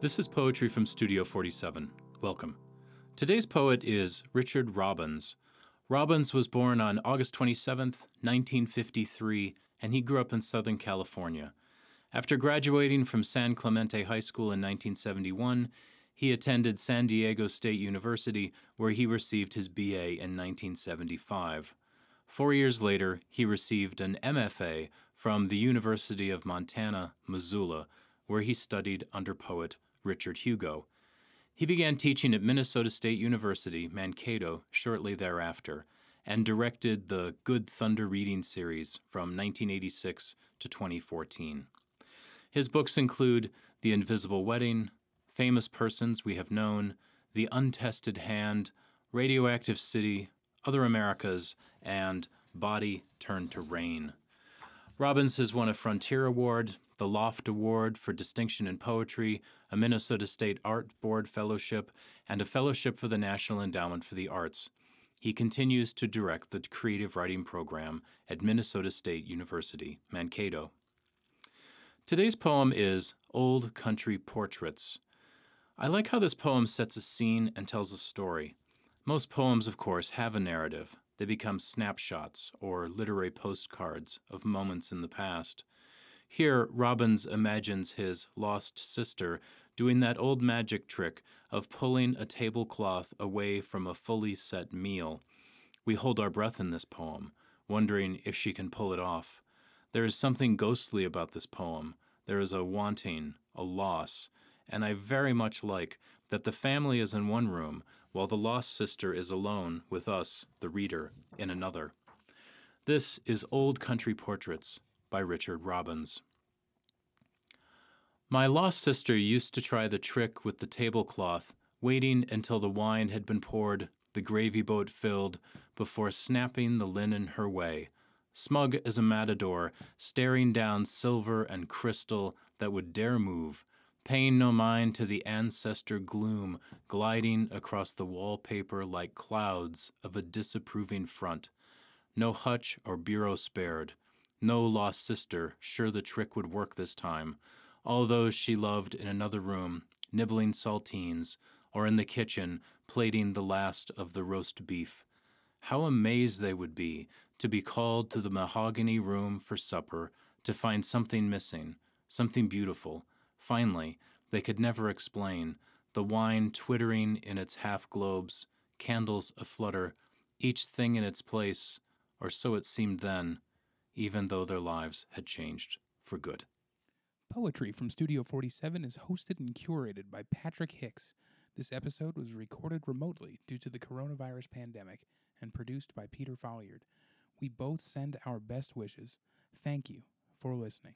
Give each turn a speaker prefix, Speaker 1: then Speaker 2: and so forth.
Speaker 1: This is poetry from Studio 47. Welcome. Today's poet is Richard Robbins. Robbins was born on August 27, 1953, and he grew up in Southern California. After graduating from San Clemente High School in 1971, he attended San Diego State University, where he received his BA in 1975. Four years later, he received an MFA from the University of Montana, Missoula, where he studied under poet Richard Hugo. He began teaching at Minnesota State University, Mankato, shortly thereafter, and directed the Good Thunder Reading Series from 1986 to 2014. His books include The Invisible Wedding, Famous Persons We Have Known, The Untested Hand, Radioactive City, Other Americas, and Body Turned to Rain. Robbins has won a Frontier Award, the Loft Award for Distinction in Poetry, a Minnesota State Art Board Fellowship, and a Fellowship for the National Endowment for the Arts. He continues to direct the creative writing program at Minnesota State University, Mankato. Today's poem is Old Country Portraits. I like how this poem sets a scene and tells a story. Most poems, of course, have a narrative. They become snapshots or literary postcards of moments in the past. Here, Robbins imagines his lost sister doing that old magic trick of pulling a tablecloth away from a fully set meal. We hold our breath in this poem, wondering if she can pull it off. There is something ghostly about this poem. There is a wanting, a loss, and I very much like that the family is in one room while the lost sister is alone with us, the reader, in another. This is Old Country Portraits by Richard Robbins. My lost sister used to try the trick with the tablecloth, waiting until the wine had been poured, the gravy boat filled, before snapping the linen her way smug as a matador, staring down silver and crystal that would dare move, paying no mind to the ancestor gloom gliding across the wallpaper like clouds of a disapproving front. No hutch or bureau spared. No lost sister, sure the trick would work this time. All those she loved in another room, nibbling saltines, or in the kitchen, plating the last of the roast beef. How amazed they would be to be called to the mahogany room for supper to find something missing, something beautiful. Finally, they could never explain, the wine twittering in its half globes, candles aflutter, each thing in its place, or so it seemed then, even though their lives had changed for good.
Speaker 2: Poetry from Studio 47 is hosted and curated by Patrick Hicks. This episode was recorded remotely due to the coronavirus pandemic and produced by Peter Folliard. We both send our best wishes. Thank you for listening.